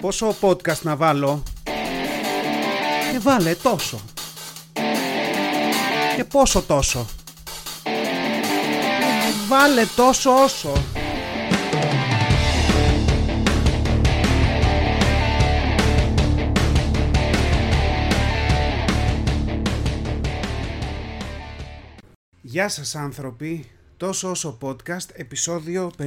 Πόσο podcast να βάλω; Και βάλε τόσο. Και πόσο τόσο. Βάλε τόσο όσο. Γεια σας άνθρωποι, τόσο όσο podcast, επεισόδιο 56.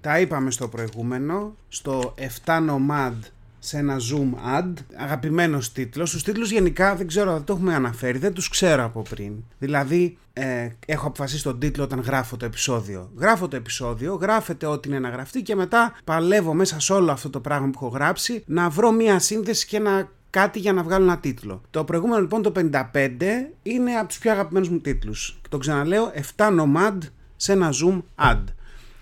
Τα είπαμε στο προηγούμενο, στο 7 Nomad σε ένα Zoom ad. Αγαπημένος τίτλος. Τους τίτλους γενικά δεν ξέρω, δεν το έχουμε αναφέρει, δεν τους ξέρω από πριν. Δηλαδή, ε, έχω αποφασίσει τον τίτλο όταν γράφω το επεισόδιο. Γράφω το επεισόδιο, γράφεται ό,τι είναι να γραφτεί και μετά παλεύω μέσα σε όλο αυτό το πράγμα που έχω γράψει να βρω μία σύνθεση και να κάτι για να βγάλω ένα τίτλο. Το προηγούμενο λοιπόν το 55 είναι από τους πιο αγαπημένους μου τίτλους. Το ξαναλέω 7 Nomad σε ένα Zoom ad.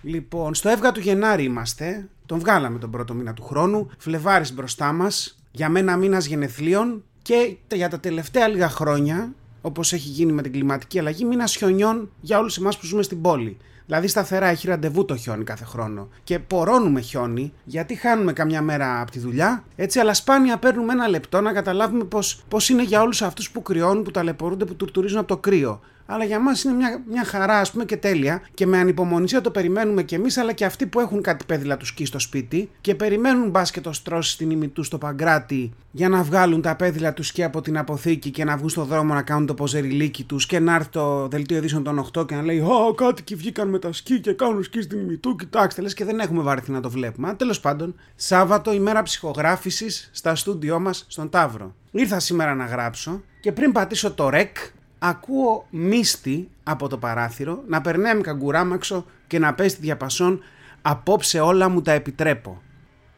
Λοιπόν, στο έβγα του Γενάρη είμαστε. Τον βγάλαμε τον πρώτο μήνα του χρόνου. Φλεβάρης μπροστά μας. Για μένα μήνας γενεθλίων. Και για τα τελευταία λίγα χρόνια, όπως έχει γίνει με την κλιματική αλλαγή, μήνας χιονιών για όλους εμάς που ζούμε στην πόλη. Δηλαδή σταθερά έχει ραντεβού το χιόνι κάθε χρόνο. Και πορώνουμε χιόνι, γιατί χάνουμε καμιά μέρα από τη δουλειά. Έτσι, αλλά σπάνια παίρνουμε ένα λεπτό να καταλάβουμε πώ πώς είναι για όλους αυτούς που κρυώνουν, που ταλαιπωρούνται, που τουρτουρίζουν από το κρύο αλλά για μας είναι μια, μια χαρά, ας πούμε, και τέλεια. Και με ανυπομονησία το περιμένουμε κι εμείς, αλλά και αυτοί που έχουν κάτι πέδιλα τους σκι στο σπίτι και περιμένουν μπας και το στρώσεις στην ημιτού στο παγκράτη για να βγάλουν τα πέδιλα τους σκι από την αποθήκη και να βγουν στο δρόμο να κάνουν το ποζεριλίκι τους και να έρθει το δελτίο ειδήσεων των 8 και να λέει Α, κάτι και βγήκαν με τα σκι και κάνουν σκι στην ημιτού. Κοιτάξτε, λες και δεν έχουμε βαρεθεί να το βλέπουμε. Τέλος πάντων, Σάββατο ημέρα ψυχογράφησης στα στούντιό μας στον Ταύρο. Ήρθα σήμερα να γράψω και πριν πατήσω το ρεκ ακούω μίστη από το παράθυρο να περνάει με καγκουράμαξο και να πέσει τη διαπασόν «Απόψε όλα μου τα επιτρέπω».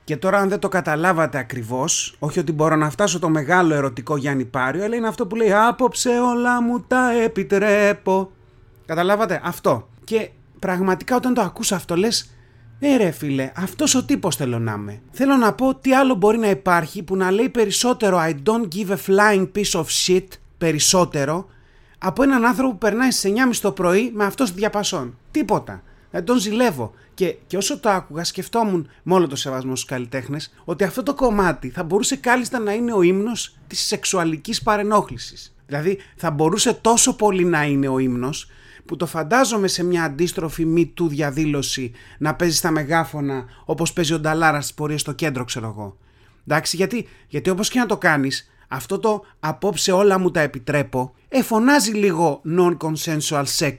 Και τώρα αν δεν το καταλάβατε ακριβώς, όχι ότι μπορώ να φτάσω το μεγάλο ερωτικό Γιάννη Πάριο, αλλά είναι αυτό που λέει «Απόψε όλα μου τα επιτρέπω». Καταλάβατε αυτό. Και πραγματικά όταν το ακούς αυτό λες ε ρε φίλε, αυτός ο τύπος θέλω να είμαι. Θέλω να πω τι άλλο μπορεί να υπάρχει που να λέει περισσότερο I don't give a flying piece of shit περισσότερο από έναν άνθρωπο που περνάει στις 9.30 το πρωί με αυτός διαπασόν. Τίποτα. Δηλαδή τον ζηλεύω. Και, και όσο το άκουγα, σκεφτόμουν με όλο το σεβασμό στους καλλιτέχνες ότι αυτό το κομμάτι θα μπορούσε κάλλιστα να είναι ο ύμνος της σεξουαλικής παρενόχλησης. Δηλαδή θα μπορούσε τόσο πολύ να είναι ο ύμνος που το φαντάζομαι σε μια αντίστροφη μη του διαδήλωση να παίζει στα μεγάφωνα όπως παίζει ο Νταλάρας στις πορείες στο κέντρο, ξέρω εγώ. Εντάξει, γιατί, γιατί όπως και να το κάνεις, αυτό το απόψε όλα μου τα επιτρέπω εφωνάζει λίγο non-consensual sex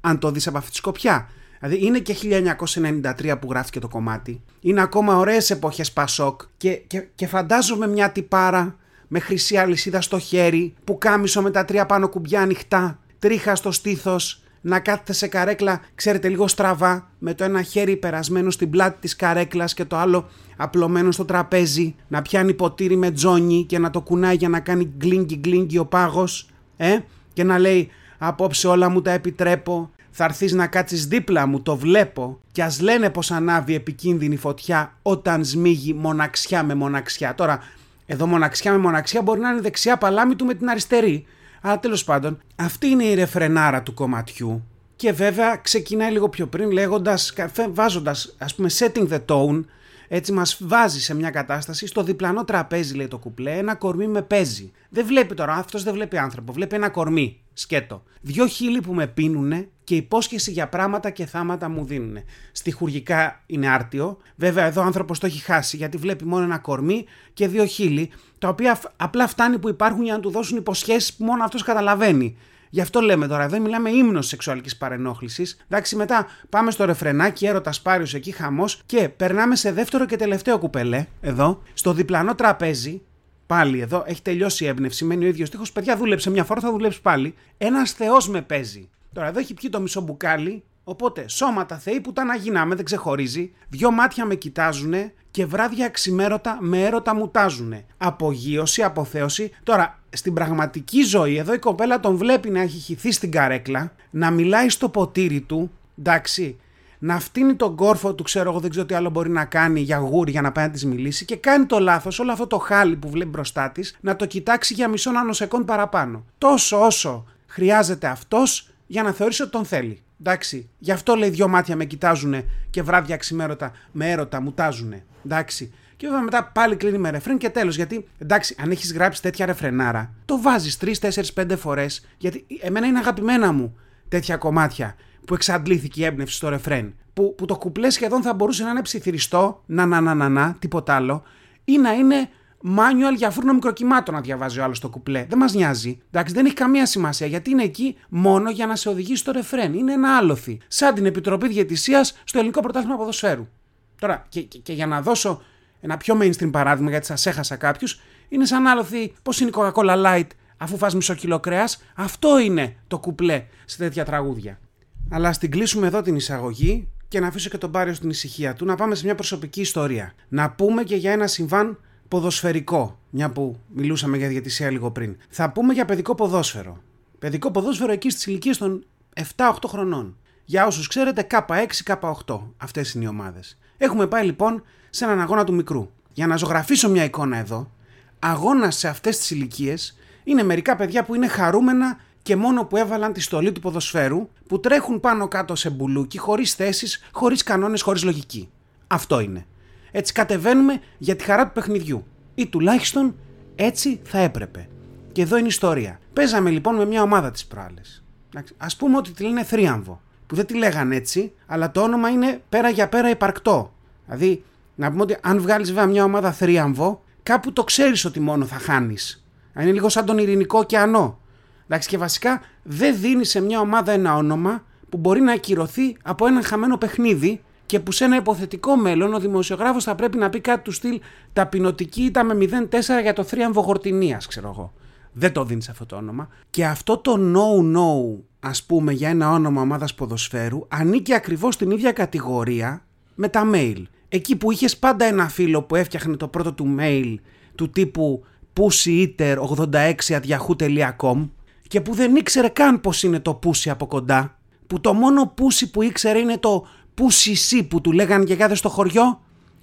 αν το δεις από αυτή τη σκοπιά. Δηλαδή είναι και 1993 που γράφτηκε το κομμάτι. Είναι ακόμα ωραίες εποχές Πασόκ και, και, και φαντάζομαι μια τυπάρα με χρυσή αλυσίδα στο χέρι που κάμισο με τα τρία πάνω κουμπιά ανοιχτά, τρίχα στο στήθος, να κάθεται σε καρέκλα, ξέρετε, λίγο στραβά, με το ένα χέρι περασμένο στην πλάτη της καρέκλας και το άλλο απλωμένο στο τραπέζι, να πιάνει ποτήρι με τζόνι και να το κουνάει για να κάνει γκλίνγκι γκλίνγκι ο πάγος, ε, και να λέει «Απόψε όλα μου τα επιτρέπω, θα έρθεις να κάτσεις δίπλα μου, το βλέπω και ας λένε πως ανάβει επικίνδυνη φωτιά όταν σμίγει μοναξιά με μοναξιά». Τώρα, εδώ μοναξιά με μοναξιά μπορεί να είναι δεξιά παλάμη του με την αριστερή. Αλλά τέλος πάντων, αυτή είναι η ρεφρενάρα του κομματιού. Και βέβαια ξεκινάει λίγο πιο πριν λέγοντας, βάζοντας, ας πούμε, setting the tone, έτσι μας βάζει σε μια κατάσταση. Στο διπλανό τραπέζι, λέει το κουπλέ, ένα κορμί με παίζει. Δεν βλέπει τώρα, αυτός δεν βλέπει άνθρωπο, βλέπει ένα κορμί. Σκέτο. Δυο χείλη που με πίνουνε και υπόσχεση για πράγματα και θάματα μου δίνουν. Στιχουργικά είναι άρτιο. Βέβαια, εδώ ο άνθρωπος το έχει χάσει γιατί βλέπει μόνο ένα κορμί και δύο χείλη, τα οποία απλά φτάνει που υπάρχουν για να του δώσουν υποσχέσεις που μόνο αυτός καταλαβαίνει. Γι' αυτό λέμε τώρα, εδώ μιλάμε ύμνος σεξουαλικής παρενόχλησης. Εντάξει, μετά πάμε στο ρεφρενάκι, έρωτας πάριος εκεί, χαμός και περνάμε σε δεύτερο και τελευταίο κουπελέ, εδώ, στο διπλανό τραπέζι. Πάλι εδώ, έχει τελειώσει η έμπνευση, μένει ο ίδιος τείχο. Παιδιά, δούλεψε μια φορά, θα δουλέψει πάλι. Ένας Θεός με παίζει. Τώρα εδώ έχει πιει το μισό μπουκάλι, οπότε σώματα θεοί που τα να γίναμε, δεν ξεχωρίζει. Δυο μάτια με κοιτάζουνε και βράδια ξημέρωτα με έρωτα μουτάζουνε. Απογείωση, αποθέωση. Τώρα, στην πραγματική ζωή, εδώ η κοπέλα τον βλέπει να έχει χυθεί στην καρέκλα, να μιλάει στο ποτήρι του, εντάξει, να φτύνει τον κόρφο του, ξέρω εγώ, δεν ξέρω τι άλλο μπορεί να κάνει για γούρι για να πάει να της μιλήσει και κάνει το λάθος, όλο αυτό το χάλι που βλέπει μπροστά της, να το κοιτάξει για μισό νανοσεκόν παραπάνω. Τόσο όσο χρειάζεται αυτός για να θεωρήσει ότι τον θέλει. Εντάξει, γι' αυτό λέει δυο μάτια με κοιτάζουνε και βράδια ξημέρωτα με έρωτα μου τάζουνε. Εντάξει. Και βέβαια μετά πάλι κλείνει με ρεφρέν και τέλος. Γιατί εντάξει, αν έχεις γράψει τέτοια ρεφρενάρα, το βάζεις 3, 4, 5 φορές. Γιατί εμένα είναι αγαπημένα μου τέτοια κομμάτια που εξαντλήθηκε η έμπνευση στο ρεφρέν. Που, που το κουπλέ σχεδόν θα μπορούσε να είναι ψιθυριστό, να να να να να, τίποτα άλλο, ή να είναι manual για φούρνο μικροκυμάτων να διαβάζει ο άλλος το κουπλέ. Δεν μας νοιάζει. Εντάξει, δεν έχει καμία σημασία γιατί είναι εκεί μόνο για να σε οδηγήσει στο ρεφρέν. Είναι ένα άλοθη. Σαν την Επιτροπή Διαιτησίας στο Ελληνικό Πρωτάθλημα Ποδοσφαίρου. Τώρα, και, και, και, για να δώσω ένα πιο mainstream παράδειγμα, γιατί σας έχασα κάποιους, είναι σαν άλοθη πώς είναι η Coca-Cola Light αφού φας μισό κιλό κρέας. Αυτό είναι το κουπλέ σε τέτοια τραγούδια. Αλλά ας την κλείσουμε εδώ την εισαγωγή και να αφήσω και τον Πάριο στην ησυχία του να πάμε σε μια προσωπική ιστορία. Να πούμε και για ένα συμβάν ποδοσφαιρικό, μια που μιλούσαμε για διαιτησία λίγο πριν. Θα πούμε για παιδικό ποδόσφαιρο. Παιδικό ποδόσφαιρο εκεί στις ηλικίες των 7-8 χρονών. Για όσους ξέρετε, K6, K8. Αυτές είναι οι ομάδες. Έχουμε πάει λοιπόν σε έναν αγώνα του μικρού. Για να ζωγραφίσω μια εικόνα εδώ, αγώνα σε αυτές τις ηλικίες είναι μερικά παιδιά που είναι χαρούμενα και μόνο που έβαλαν τη στολή του ποδοσφαίρου, που τρέχουν πάνω κάτω σε μπουλούκι, χωρίς θέσεις, χωρίς κανόνες, χωρίς λογική. Αυτό είναι. Έτσι κατεβαίνουμε για τη χαρά του παιχνιδιού. Ή τουλάχιστον έτσι θα έπρεπε. Και εδώ είναι η ιστορία. Παίζαμε λοιπόν με μια ομάδα της προάλλες. Α πούμε ότι τη λένε Θρίαμβο. Που δεν τη λέγανε έτσι, αλλά το όνομα είναι πέρα για πέρα υπαρκτό. Δηλαδή, να πούμε ότι αν βγάλεις βέβαια μια ομάδα Θρίαμβο, κάπου το ξέρεις ότι μόνο θα χάνεις. Είναι λίγο σαν τον Ειρηνικό ωκεανό. Εντάξει, και βασικά δεν δίνει σε μια ομάδα ένα όνομα που μπορεί να ακυρωθεί από ένα χαμένο παιχνίδι και που σε ένα υποθετικό μέλλον ο δημοσιογράφος θα πρέπει να πει κάτι του στυλ ταπεινωτική ήταν με 0-4 για το θρίαμβο Γορτινίας, ξέρω εγώ. Δεν το δίνεις αυτό το όνομα. Και αυτό το no-no, ας πούμε, για ένα όνομα ομάδας ποδοσφαίρου, ανήκει ακριβώς στην ίδια κατηγορία με τα mail. Εκεί που είχες πάντα ένα φίλο που έφτιαχνε το πρώτο του mail του τύπου pussyeater86 και που δεν ήξερε καν πως είναι το pussy από κοντά, που το μόνο pussy που ήξερε είναι το pussy που του λέγανε και στο χωριό,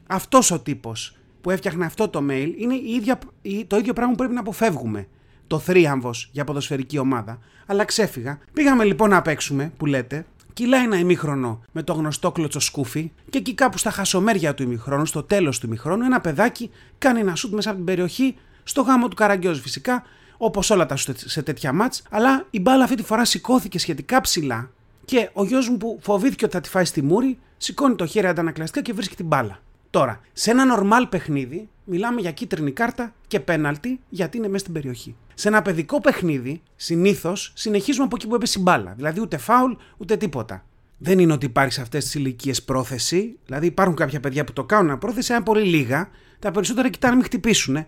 αυτός ο τύπος που έφτιαχνε αυτό το mail είναι η ίδια, το ίδιο πράγμα που πρέπει να αποφεύγουμε. Το θρίαμβος για ποδοσφαιρική ομάδα. Αλλά ξέφυγα. Πήγαμε λοιπόν να παίξουμε, που λέτε, κυλάει ένα ημίχρονο με το γνωστό κλωτσο σκούφι και εκεί κάπου στα χασομέρια του ημίχρονου, στο τέλος του ημίχρονου, ένα παιδάκι κάνει ένα σουτ μέσα από την περιοχή, στο γάμο του Καραγκιόζη φυσικά, όπως όλα τα σουτ σε τέτοια μάτς, αλλά η μπάλα αυτή τη φορά σηκώθηκε σχετικά ψηλά και ο γιος μου που φοβήθηκε ότι θα τη φάει στη μούρη, σηκώνει το χέρι αντανακλαστικά και βρίσκει την μπάλα. Τώρα, σε ένα νορμάλ παιχνίδι, μιλάμε για κίτρινη κάρτα και πέναλτι γιατί είναι μέσα στην περιοχή. Σε ένα παιδικό παιχνίδι, συνήθως συνεχίζουμε από εκεί που έπεσε η μπάλα. Δηλαδή ούτε φάουλ ούτε τίποτα. Δεν είναι ότι υπάρχει σε αυτές τις ηλικίες πρόθεση. Δηλαδή υπάρχουν κάποια παιδιά που το κάνουν πρόθεση, αλλά πολύ λίγα. Τα περισσότερα κοιτάνε να μην χτυπήσουν.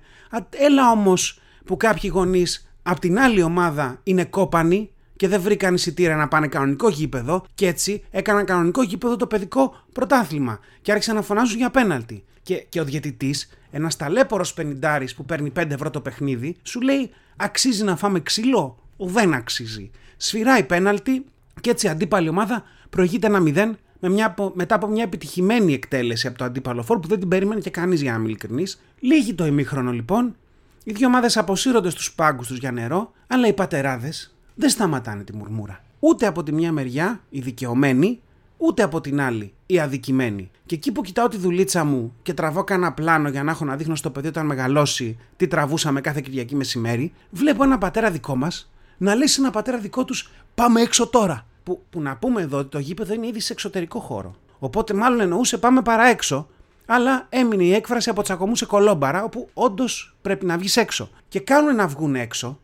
Έλα όμως που κάποιοι γονείς από την άλλη ομάδα είναι κόπανοι και δεν βρήκαν εισιτήρια να πάνε κανονικό γήπεδο και έτσι έκαναν κανονικό γήπεδο το παιδικό πρωτάθλημα και άρχισαν να φωνάζουν για πέναλτι. Και, και ο διαιτητής, ένας ταλέπορος πενιντάρης που παίρνει 5 ευρώ το παιχνίδι, σου λέει: Αξίζει να φάμε ξύλο; Δεν αξίζει. Σφυράει πέναλτι και έτσι η αντίπαλη ομάδα προηγείται ένα 0 με μια, μετά από μια επιτυχημένη εκτέλεση από το αντίπαλο φόρ που δεν την περίμενε και κανείς για να είμαι ειλικρινή. Λίγη το ημίχρονο λοιπόν. Οι δύο ομάδες αποσύρονται στους πάγκους τους για νερό, αλλά οι πατεράδες δεν σταματάνε τη μουρμούρα. Ούτε από τη μια μεριά οι δικαιωμένοι, ούτε από την άλλη οι αδικημένοι. Και εκεί που κοιτάω τη δουλίτσα μου και τραβώ κανένα πλάνο για να έχω να δείχνω στο παιδί όταν μεγαλώσει τι τραβούσαμε κάθε Κυριακή μεσημέρι, βλέπω ένα πατέρα δικό μας να λέει σε ένα πατέρα δικό τους: Πάμε έξω τώρα. Που, που να πούμε εδώ ότι το γήπεδο είναι ήδη σε εξωτερικό χώρο. Οπότε μάλλον εννοούσε πάμε παρά έξω, αλλά έμεινε η έκφραση από τσακωμού σε κολόμπαρα, όπου όντως πρέπει να βγεις έξω. Και κάνουν να βγουν έξω,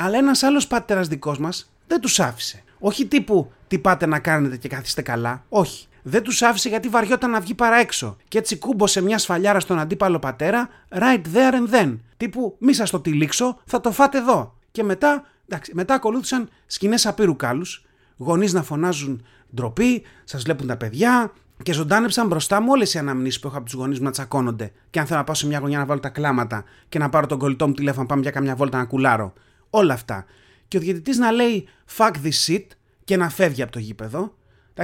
αλλά ένας άλλος πατέρας δικός μας δεν τους άφησε. Όχι τύπου τι πάτε να κάνετε και καθίστε καλά. Όχι. Δεν τους άφησε γιατί βαριόταν να βγει παρά έξω. Και έτσι κούμπωσε μια σφαλιάρα στον αντίπαλο πατέρα, right there and then. Τύπου μη σας το τυλίξω, θα το φάτε εδώ. Και μετά, εντάξει, μετά ακολούθησαν σκηνές απείρου κάλους, γονείς να φωνάζουν ντροπή, σας βλέπουν τα παιδιά, και ζωντάνεψαν μπροστά μου όλες οι αναμνήσεις που έχω από τους γονείς μου να τσακώνονται. Και αν θέλω να πάω σε μια γωνιά να βάλω τα κλάματα και να πάρω τον κολλητό μου τηλέφωνο, πάμε για καμιά βόλτα να κουλάρω όλα αυτά. Και ο διαιτητής να λέει fuck this shit και να φεύγει από το γήπεδο.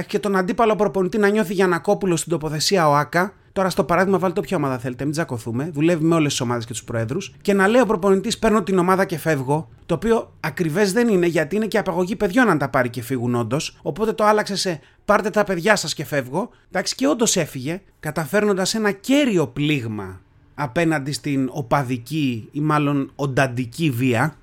Και τον αντίπαλο προπονητή να νιώθει για κόπουλο στην τοποθεσία ο Άκα. Τώρα στο παράδειγμα, βάλτε όποια ομάδα θέλετε, μην τζακωθούμε. Δουλεύει με όλες τις ομάδες και τους προέδρους. Και να λέει ο προπονητής: Παίρνω την ομάδα και φεύγω. Το οποίο ακριβές δεν είναι γιατί είναι και απαγωγή παιδιών αν τα πάρει και φύγουν όντως. Οπότε το άλλαξε σε πάρτε τα παιδιά σας και φεύγω. Εντάξει, και όντως έφυγε, καταφέρνοντας ένα κέριο πλήγμα απέναντι στην οπαδική ή μάλλον ονταντική βία.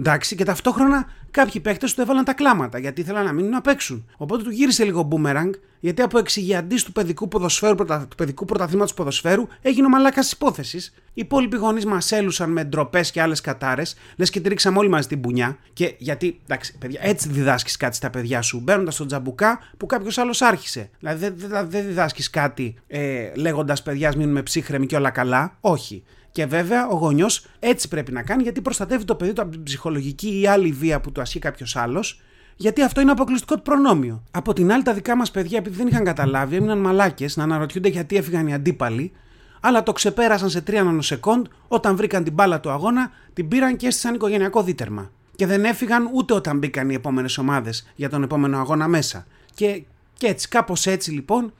Εντάξει, και ταυτόχρονα κάποιοι παίχτε του έβαλαν τα κλάματα γιατί ήθελαν να μείνουν να παίξουν. Οπότε του γύρισε λίγο μπούμεραγκ, γιατί από εξηγιαντής του παιδικού ποδοσφαίρου, πρωτα, του παιδικού πρωταθλήματος ποδοσφαίρου, έγινε ο μαλάκας υπόθεσης. Οι υπόλοιποι γονείς μας έλουσαν με ντροπές και άλλες κατάρες, λες και τρίξαμε όλοι μαζί την πουνιά. Και γιατί, εντάξει, παιδιά, έτσι διδάσκεις κάτι στα παιδιά σου, μπαίνοντας στον τζαμπουκά που κάποιος άλλος άρχισε. Δηλαδή δεν δε, διδάσκεις κάτι ε, λέγοντας παιδιά μείνουμε ψύχρεμοι και όλα καλά. Όχι. Και βέβαια ο γονιός έτσι πρέπει να κάνει γιατί προστατεύει το παιδί του από την ψυχολογική ή άλλη βία που του ασχεί κάποιος άλλος, γιατί αυτό είναι αποκλειστικό του προνόμιο. Από την άλλη, τα δικά μας παιδιά, επειδή δεν είχαν καταλάβει, έμειναν μαλάκες να αναρωτιούνται γιατί έφυγαν οι αντίπαλοι, αλλά το ξεπέρασαν σε 3 νανοσεκόντ όταν βρήκαν την μπάλα του αγώνα, την πήραν και έστησαν οικογενειακό δίτερμα. Και δεν έφυγαν ούτε όταν μπήκαν οι επόμενες ομάδες για τον επόμενο αγώνα μέσα. Και, και έτσι, κάπως έτσι λοιπόν,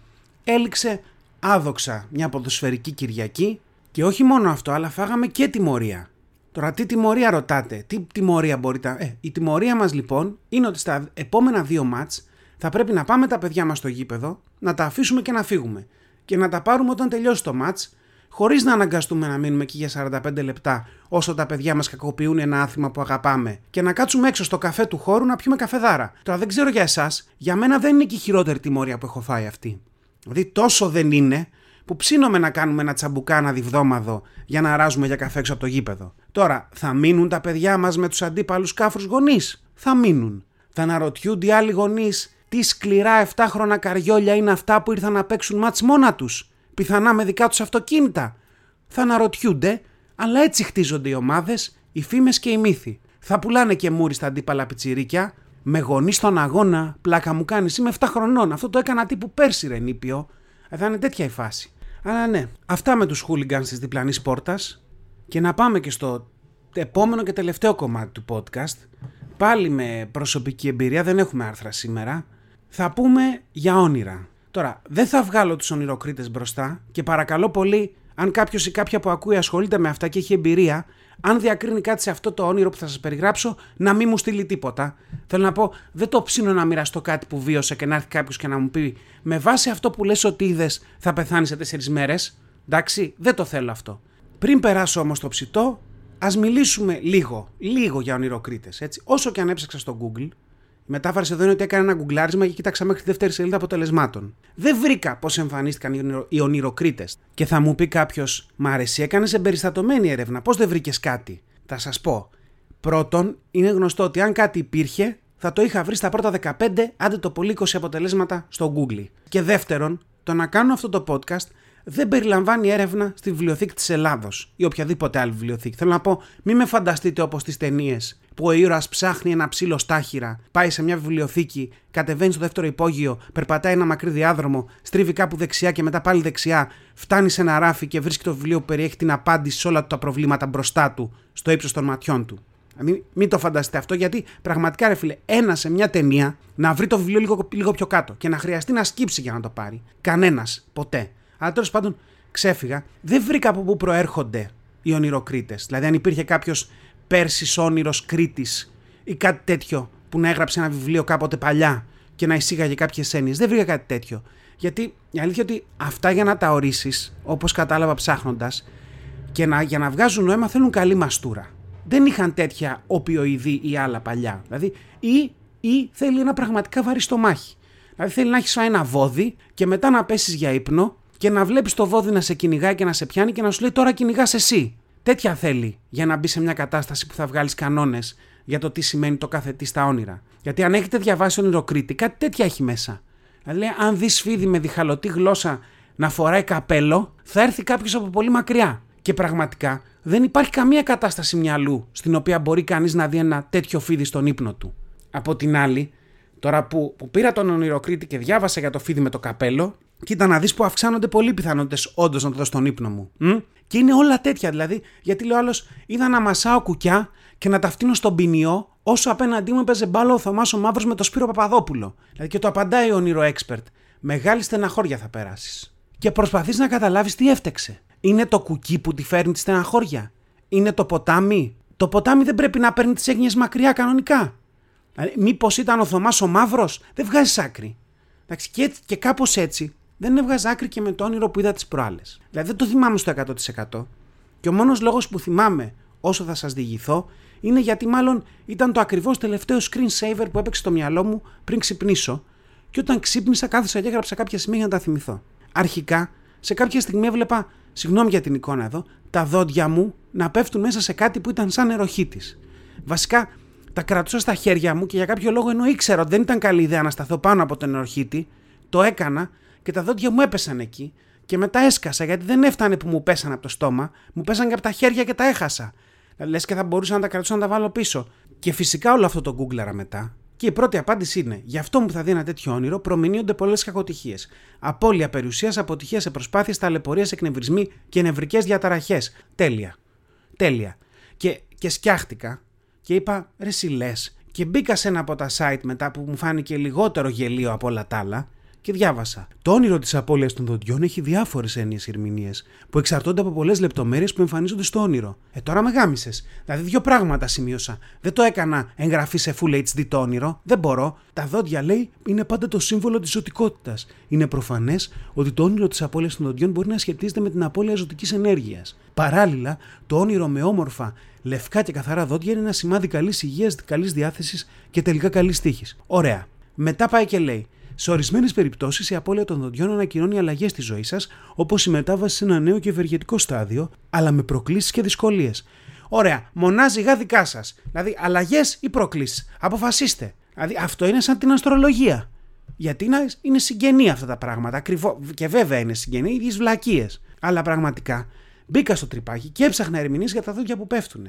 έληξε άδοξα μια ποδοσφαιρική Κυριακή και όχι μόνο αυτό, αλλά φάγαμε και τιμωρία. Τώρα τι τιμωρία ρωτάτε, τι τιμωρία μπορείτε... Ε, η τιμωρία μας λοιπόν είναι ότι στα επόμενα δύο μάτς θα πρέπει να πάμε τα παιδιά μας στο γήπεδο, να τα αφήσουμε και να φύγουμε. Και να τα πάρουμε όταν τελειώσει το μάτς, χωρίς να αναγκαστούμε να μείνουμε εκεί για 45 λεπτά όσο τα παιδιά μας κακοποιούν ένα άθλημα που αγαπάμε και να κάτσουμε έξω στο καφέ του χώρου να πιούμε καφεδάρα. Τώρα δεν ξέρω για εσάς, για μένα δεν είναι και η χειρότερη τιμωρία που έχω φάει αυτή. Δηλαδή τόσο δεν είναι που ψήνομαι να κάνουμε ένα τσαμπουκάνα διβδόμαδο για να ράζουμε για καφέ έξω από το γήπεδο. Τώρα, θα μείνουν τα παιδιά μας με τους αντίπαλους κάφρους γονείς; Θα μείνουν. Θα αναρωτιούνται οι άλλοι γονείς τι σκληρά 7χρονα καριόλια είναι αυτά που ήρθαν να παίξουν μάτς μόνα τους. Πιθανά με δικά τους αυτοκίνητα. Θα αναρωτιούνται, αλλά έτσι χτίζονται οι ομάδες, οι φήμες και οι μύθοι. Θα πουλάνε και μούρι στα αντίπαλα πιτσιρίκια, με γονείς στον αγώνα, πλάκα μου κάνεις, είμαι 7 χρονών. Αυτό το έκανα τύπου πέρσι, ρε νήπιο. Ε, θα είναι τέτοια η φάση. Αλλά ναι, αυτά με τους hooligans της διπλανής πόρτας. Και να πάμε και στο επόμενο και τελευταίο κομμάτι του podcast. Πάλι με προσωπική εμπειρία, δεν έχουμε άρθρα σήμερα. Θα πούμε για όνειρα. Τώρα, δεν θα βγάλω τους ονειροκρίτες μπροστά και παρακαλώ πολύ αν κάποιος ή κάποια που ακούει ασχολείται με αυτά και έχει εμπειρία, αν διακρίνει κάτι σε αυτό το όνειρο που θα σας περιγράψω, να μην μου στείλει τίποτα. Θέλω να πω, δεν το ψήνω να μοιραστώ κάτι που βίωσα και να έρθει κάποιος και να μου πει Με βάση αυτό που λες ότι είδες, θα πεθάνεις σε τέσσερις μέρες. Εντάξει, δεν το θέλω αυτό. Πριν περάσω όμως το ψητό, ας μιλήσουμε λίγο, λίγο για ονειροκρίτες. Όσο και αν έψαξα στο Google, η μετάφραση εδώ είναι ότι έκανα ένα γκουγκλάρισμα και κοίταξα μέχρι τη δεύτερη σελίδα αποτελεσμάτων. Δεν βρήκα πώς εμφανίστηκαν οι ονειροκρίτες. Και θα μου πει κάποιος, Μ' αρέσει, έκανες εμπεριστατωμένη έρευνα. Πώς δεν βρήκες κάτι; Θα σας πω. Πρώτον, είναι γνωστό ότι αν κάτι υπήρχε, θα το είχα βρει στα πρώτα 15, άντε το πολύ 20 αποτελέσματα στο Google. Και δεύτερον, το να κάνω αυτό το podcast δεν περιλαμβάνει έρευνα στη βιβλιοθήκη της Ελλάδος ή οποιαδήποτε άλλη βιβλιοθήκη. Θέλω να πω, μην με φανταστείτε όπως τις ταινίες που ο ήρωας ψάχνει ένα ψήλο στάχυρα, πάει σε μια βιβλιοθήκη, κατεβαίνει στο δεύτερο υπόγειο, περπατάει ένα μακρύ διάδρομο, στρίβει κάπου δεξιά και μετά πάλι δεξιά, φτάνει σε ένα ράφι και βρίσκει το βιβλίο που περιέχει την απάντηση σε όλα τα προβλήματα μπροστά του, στο ύψος των ματιών του. Μην, μην το φανταστείτε αυτό γιατί πραγματικά ρε φίλε, ένα σε μια ταινία να βρει το βιβλίο λίγο, λίγο πιο κάτω και να χρειαστεί να σκύψει για να το πάρει. Κανένας, ποτέ. Αλλά τέλος πάντων ξέφυγα. Δεν βρήκα από πού προέρχονται οι ονειροκρίτες. Δηλαδή, αν υπήρχε κάποιος Πέρσις όνειρος Κρήτης ή κάτι τέτοιο που να έγραψε ένα βιβλίο κάποτε παλιά και να εισήγαγε κάποιες έννοιες. Δεν βρήκα κάτι τέτοιο. Γιατί η αλήθεια ότι αυτά για να τα ορίσεις, όπως κατάλαβα ψάχνοντας, και να, για να βγάζουν νόημα θέλουν καλή μαστούρα. Δεν είχαν τέτοια οπιοειδή ή άλλα παλιά. Δηλαδή, ή, ή θέλει ένα πραγματικά βαρύ στομάχι. Δηλαδή, θέλει να έχεις ένα βόδι και μετά να πέσεις για ύπνο και να βλέπεις το βόδι να σε κυνηγάει και να σε πιάνει και να σου λέει τώρα κυνηγάς εσύ. Τέτοια θέλει για να μπει σε μια κατάσταση που θα βγάλεις κανόνες για το τι σημαίνει το κάθε τι στα όνειρα. Γιατί αν έχετε διαβάσει ονειροκρίτη, κάτι τέτοια έχει μέσα. Δηλαδή, αν δεις φίδι με διχαλωτή γλώσσα να φοράει καπέλο, θα έρθει κάποιος από πολύ μακριά. Και πραγματικά δεν υπάρχει καμία κατάσταση μυαλού στην οποία μπορεί κανείς να δει ένα τέτοιο φίδι στον ύπνο του. Από την άλλη, τώρα που, που πήρα τον ονειροκρίτη και διάβασα για το φίδι με το καπέλο, κοίτα να δεις που αυξάνονται πολύ πιθανότητες όντως να το δω στον ύπνο μου. Μ; Και είναι όλα τέτοια δηλαδή, γιατί λέω άλλος, είδα να μασάω κουκιά και να τα φτύνω στον ποινιό, όσο απέναντί μου έπαιζε μπάλο ο Θωμάς ο Μαύρος με το Σπύρο Παπαδόπουλο. Δηλαδή και το απαντάει ο όνειρο expert. Μεγάλη στεναχώρια θα περάσεις. Και προσπαθείς να καταλάβεις τι έφτεξε. Είναι το κουκί που τη φέρνει τη στεναχώρια; Είναι το ποτάμι; Το ποτάμι δεν πρέπει να παίρνει τις έγνοιες μακριά κανονικά. Δηλαδή, Μήπως ήταν ο Θωμάς ο Μαύρος, δεν βγάζεις άκρη. Εντάξει, και, και κάπως έτσι δεν έβγαζα άκρη και με το όνειρο που είδα τις προάλλες. Δηλαδή δεν το θυμάμαι στο 100%. Και ο μόνος λόγος που θυμάμαι όσο θα σας διηγηθώ είναι γιατί μάλλον ήταν το ακριβώς τελευταίο screensaver που έπαιξε στο μυαλό μου πριν ξυπνήσω και όταν ξύπνησα κάθισα και έγραψα κάποια σημεία για να τα θυμηθώ. Αρχικά, σε κάποια στιγμή έβλεπα, συγγνώμη για την εικόνα εδώ, τα δόντια μου να πέφτουν μέσα σε κάτι που ήταν σαν νεροχήτη. Βασικά, τα κρατούσα στα χέρια μου και για κάποιο λόγο ενώ ήξερα ότι δεν ήταν καλή ιδέα να σταθώ πάνω από τον νεροχήτη, το έκανα και τα δόντια μου έπεσαν εκεί και μετά έσκασα γιατί δεν έφτανε που μου πέσαν από το στόμα, μου πέσαν και από τα χέρια και τα έχασα. Λες και θα μπορούσα να τα κρατήσω να τα βάλω πίσω. Και φυσικά όλο αυτό το γκούγκλαρα μετά. Και η πρώτη απάντηση είναι: Γι' αυτό μου θα δει ένα τέτοιο όνειρο, προμηνύονται πολλές κακοτυχίες. Απόλυα περιουσίας, αποτυχία σε προσπάθειες, ταλαιπωρίε, εκνευρισμοί και νευρικές διαταραχές. Τέλεια. Τέλεια. Και, και σκιάχτηκα και είπα: Ρε, Και μπήκα σε ένα από τα site μετά που μου φάνηκε λιγότερο γελίο από όλα τα άλλα και διάβασα. Το όνειρο της απώλειας των δοντιών έχει διάφορες έννοιες ερμηνείες που εξαρτώνται από πολλές λεπτομέρειες που εμφανίζονται στο όνειρο. Ε, τώρα με γάμισες. Δηλαδή, δύο πράγματα σημείωσα. Δεν το έκανα εγγραφή σε Full HD το όνειρο. Δεν μπορώ. Τα δόντια, λέει, είναι πάντα το σύμβολο της ζωτικότητας. Είναι προφανές ότι το όνειρο της απώλειας των δοντιών μπορεί να σχετίζεται με την απώλεια ζωτικής ενέργειας. Παράλληλα, το όνειρο με όμορφα, λευκά και καθαρά δόντια είναι ένα σημάδι καλής υγείας, καλής διάθεσης και τελικά καλής τύχης. Ωραία. Μετά πάει και λέει: σε ορισμένες περιπτώσεις, η απώλεια των δοντιών ανακοινώνει αλλαγές στη ζωή σας, όπως η μετάβαση σε ένα νέο και ευεργετικό στάδιο, αλλά με προκλήσεις και δυσκολίες. Ωραία, μονάζιγα δικά σας. Δηλαδή, αλλαγές ή προκλήσεις. Αποφασίστε. Δηλαδή, αυτό είναι σαν την αστρολογία. Γιατί είναι συγγενή αυτά τα πράγματα. Ακριβώς. Και βέβαια είναι συγγενή, ίδιες βλακίες. Αλλά πραγματικά μπήκα στο τρυπάκι και έψαχνα ερμηνεί για τα δόντια που πέφτουν.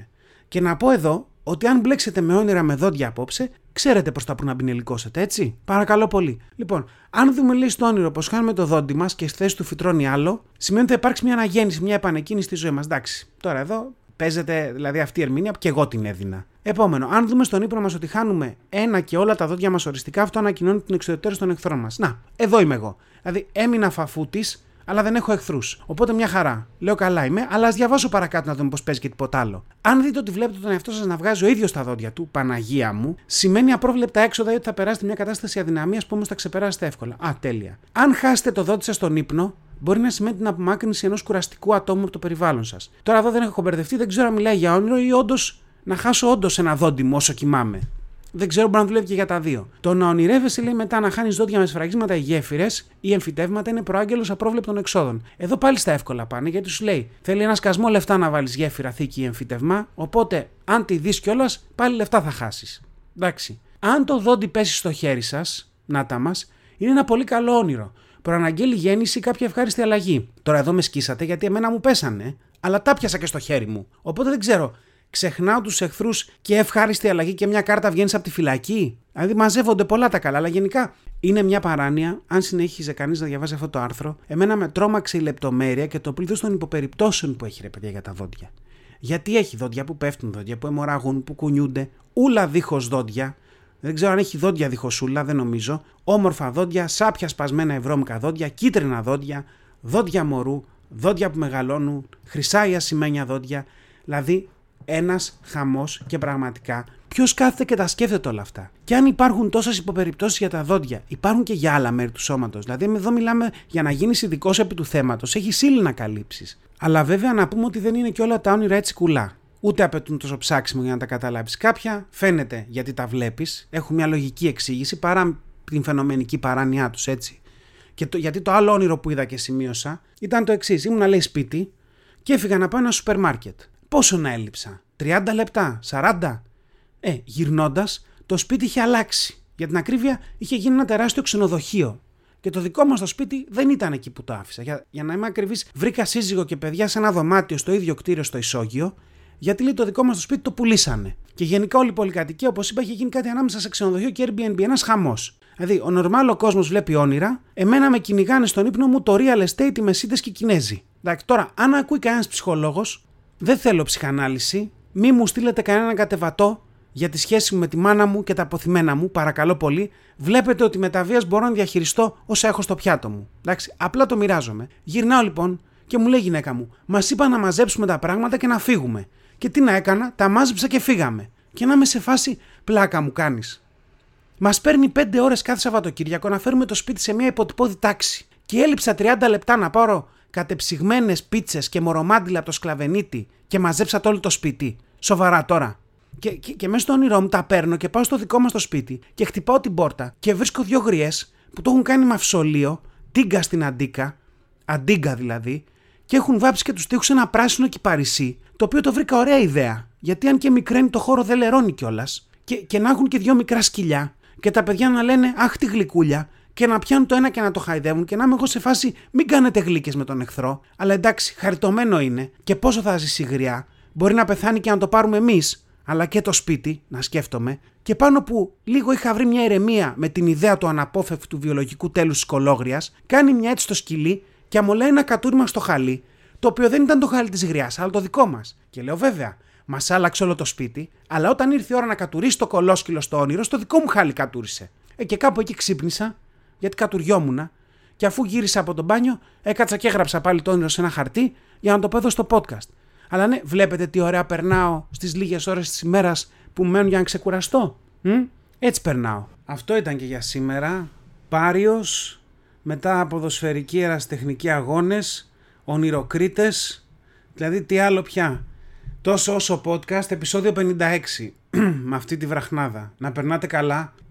Και να πω εδώ ότι αν μπλέξετε με όνειρα με δόντια απόψε, ξέρετε πώ θα πρέπει να πινελικώσετε, έτσι; Παρακαλώ πολύ. Λοιπόν, αν δούμε λέει στο όνειρο πως χάνουμε το δόντι μας και στη θέση του φυτρώνει άλλο, σημαίνει ότι θα υπάρξει μια αναγέννηση, μια επανεκκίνηση στη ζωή μας. Εντάξει. Τώρα εδώ παίζεται δηλαδή αυτή η ερμηνεία και εγώ την έδινα. Επόμενο, αν δούμε στον ύπνο μας ότι χάνουμε ένα και όλα τα δόντια μας οριστικά, αυτό ανακοινώνει την εξωτερική των εχθρών μας. Να, εδώ είμαι εγώ. Δηλαδή έμεινα φαφούτης αλλά δεν έχω εχθρούς. Οπότε μια χαρά. Λέω καλά είμαι, αλλά ας διαβάσω παρακάτω να δούμε πώς παίζει και τίποτα άλλο. Αν δείτε ότι βλέπετε τον εαυτό σας να βγάζει ο ίδιος τα δόντια του, Παναγία μου, σημαίνει απρόβλεπτα έξοδα ή ότι θα περάσετε μια κατάσταση αδυναμία που όμως θα ξεπεράσετε εύκολα. Α, τέλεια. Αν χάσετε το δόντι σας στον ύπνο, μπορεί να σημαίνει την απομάκρυνση ενός κουραστικού ατόμου από το περιβάλλον σας. Τώρα εδώ δεν έχω μπερδευτεί, δεν ξέρω αν μιλάει για όνειρο ή όντως να χάσω όντως ένα δόντι μου όσο κοιμάμαι. Δεν ξέρω, μπορεί να δουλεύει και για τα δύο. Το να ονειρεύεσαι, λέει μετά, να χάνεις δόντια με σφραγίσματα ή γέφυρες ή εμφυτεύματα είναι προάγγελος απρόβλεπτων εξόδων. Εδώ πάλι στα εύκολα πάνε, γιατί σου λέει θέλει ένα σκασμό λεφτά να βάλεις γέφυρα, θήκη ή εμφυτεύμα. Οπότε, αν τη δεις κιόλας, πάλι λεφτά θα χάσεις. Εντάξει. Αν το δόντι πέσει στο χέρι σας, να τα μας, είναι ένα πολύ καλό όνειρο. Προαναγγέλει γέννηση ή κάποια ευχάριστη αλλαγή. Τώρα εδώ με σκίσατε γιατί εμένα μου πέσανε, αλλά τα πιάσα και στο χέρι μου. Οπότε δεν ξέρω ξεχνάω τους εχθρούς και ευχάριστη αλλαγή και μια κάρτα βγαίνεις από τη φυλακή. Δηλαδή μαζεύονται πολλά τα καλά, αλλά γενικά είναι μια παράνοια. Αν συνέχιζε κανείς να διαβάζει αυτό το άρθρο, εμένα με τρόμαξε η λεπτομέρεια και το πλήθος των υποπεριπτώσεων που έχει ρε παιδιά για τα δόντια. Γιατί έχει δόντια που πέφτουν, δόντια που αιμορραγούν, που κουνιούνται, ούλα δίχως δόντια. Δεν ξέρω αν έχει δόντια διχοσούλα, δεν νομίζω. Όμορφα δόντια, σάπια σπασμένα ευρώμικα δόντια, κίτρινα δόντια, δόντια μωρού, δόντια που μεγαλώνουν, χρυσά ή ασημένια δόντια. Δηλαδή ένας χαμός και πραγματικά ποιος κάθεται και τα σκέφτεται όλα αυτά. Και αν υπάρχουν τόσες υποπεριπτώσεις για τα δόντια, υπάρχουν και για άλλα μέρη του σώματος. Δηλαδή, εδώ μιλάμε για να γίνεις ειδικός επί του θέματος. Έχεις σύλλη να καλύψεις. Αλλά βέβαια να πούμε ότι δεν είναι και όλα τα όνειρα έτσι κουλά. Ούτε απαιτούν τόσο ψάξιμο για να τα καταλάβεις. Κάποια φαίνεται γιατί τα βλέπεις, έχουν μια λογική εξήγηση παρά την φαινομενική παράνοιά τους, έτσι. Και το, γιατί το άλλο όνειρο που είδα και σημείωσα ήταν το εξής. Ήμουν, λέει, σπίτι και έφυγα να πάω ένα σούπερ μάρκετ. Πόσο να έλειψα, 30 λεπτά, 40. Ε, γυρνώντας, το σπίτι είχε αλλάξει. Για την ακρίβεια, είχε γίνει ένα τεράστιο ξενοδοχείο. Και το δικό μας το σπίτι δεν ήταν εκεί που το άφησα. Για, για να είμαι ακριβής, βρήκα σύζυγο και παιδιά σε ένα δωμάτιο στο ίδιο κτίριο στο Ισόγειο, γιατί λέει το δικό μας το σπίτι το πουλήσανε. Και γενικά όλη η πολυκατοικία, όπως είπα, είχε γίνει κάτι ανάμεσα σε ξενοδοχείο και Airbnb, ένας χαμός. Δηλαδή, ο νορμάλο κόσμος βλέπει όνειρα, εμένα με κυνηγάνε στον ύπνο μου το real estate, οι Μεσίτες και οι Κινέζοι. Εντάξει, τώρα, αν ακούει κανένας ψυχολόγος, δεν θέλω ψυχανάλυση. Μη μου στείλετε κανέναν κατεβατό για τη σχέση μου με τη μάνα μου και τα αποθυμένα μου, παρακαλώ πολύ. Βλέπετε ότι με τα βίας μπορώ να διαχειριστώ όσα έχω στο πιάτο μου. Εντάξει, απλά το μοιράζομαι. Γυρνάω λοιπόν και μου λέει η γυναίκα μου: Μας είπα να μαζέψουμε τα πράγματα και να φύγουμε. Και τι να έκανα, τα μάζεψα και φύγαμε. Και να είμαι σε φάση πλάκα μου κάνεις. Μας παίρνει 5 ώρες κάθε Σαββατοκύριακο να φέρουμε το σπίτι σε μια υποτυπώδη τάξη. και έλειψα 30 λεπτά να πάρω κατεψυγμένες πίτσες και μορομάντιλα από το σκλαβενίτι και μαζέψατε όλο το σπίτι. Σοβαρά τώρα. Και, και, και μέσα στο όνειρό μου τα παίρνω και πάω στο δικό μας το σπίτι και χτυπάω την πόρτα και βρίσκω δύο γριές που το έχουν κάνει μαυσολείο, τίγκα στην αντίκα, αντίγκα δηλαδή, και έχουν βάψει και τους τείχου ένα πράσινο κυπαρισί, το οποίο το βρήκα ωραία ιδέα. Γιατί αν και μικραίνει το χώρο δεν λερώνει κιόλας. Και, και να έχουν και δύο μικρά σκυλιά και τα παιδιά να λένε Αχ τη γλυκούλια και να πιάνουν το ένα και να το χαϊδεύουν και να είμαι εγώ σε φάση μην κάνετε γλύκες με τον εχθρό. Αλλά εντάξει, χαριτωμένο είναι και πόσο θα ζήσει η γριά. Μπορεί να πεθάνει και να το πάρουμε εμείς, αλλά και το σπίτι, να σκέφτομαι. Και πάνω που λίγο είχα βρει μια ηρεμία με την ιδέα του αναπόφευκτου βιολογικού τέλους της κολόγριας, κάνει μια έτσι στο σκυλί και αμολάει ένα κατούριμα στο χαλί, το οποίο δεν ήταν το χαλί της γριάς, αλλά το δικό μας. Και λέω βέβαια, μας άλλαξε όλο το σπίτι, αλλά όταν ήρθε η ώρα να κατουρίσει το κολόσκυλο στο όνειρο, στο δικό μου χάλι κατούρισε. Ε, και κάπου εκεί ξύπνησα, γιατί κατουριόμουν, και αφού γύρισα από το μπάνιο, έκατσα και έγραψα πάλι το όνειρο σε ένα χαρτί για να το πω στο podcast. Αλλά ναι, βλέπετε τι ωραία περνάω στις λίγες ώρες της ημέρας που μένουν για να ξεκουραστώ. Μ; Έτσι περνάω. Αυτό ήταν και για σήμερα. Πάριος, μετά ποδοσφαιρικοί εραστεχνικοί αγώνες, ονειροκρίτες, δηλαδή τι άλλο πια. Τόσο όσο podcast, επεισόδιο 56, με αυτή τη βραχνάδα. Να περνάτε καλά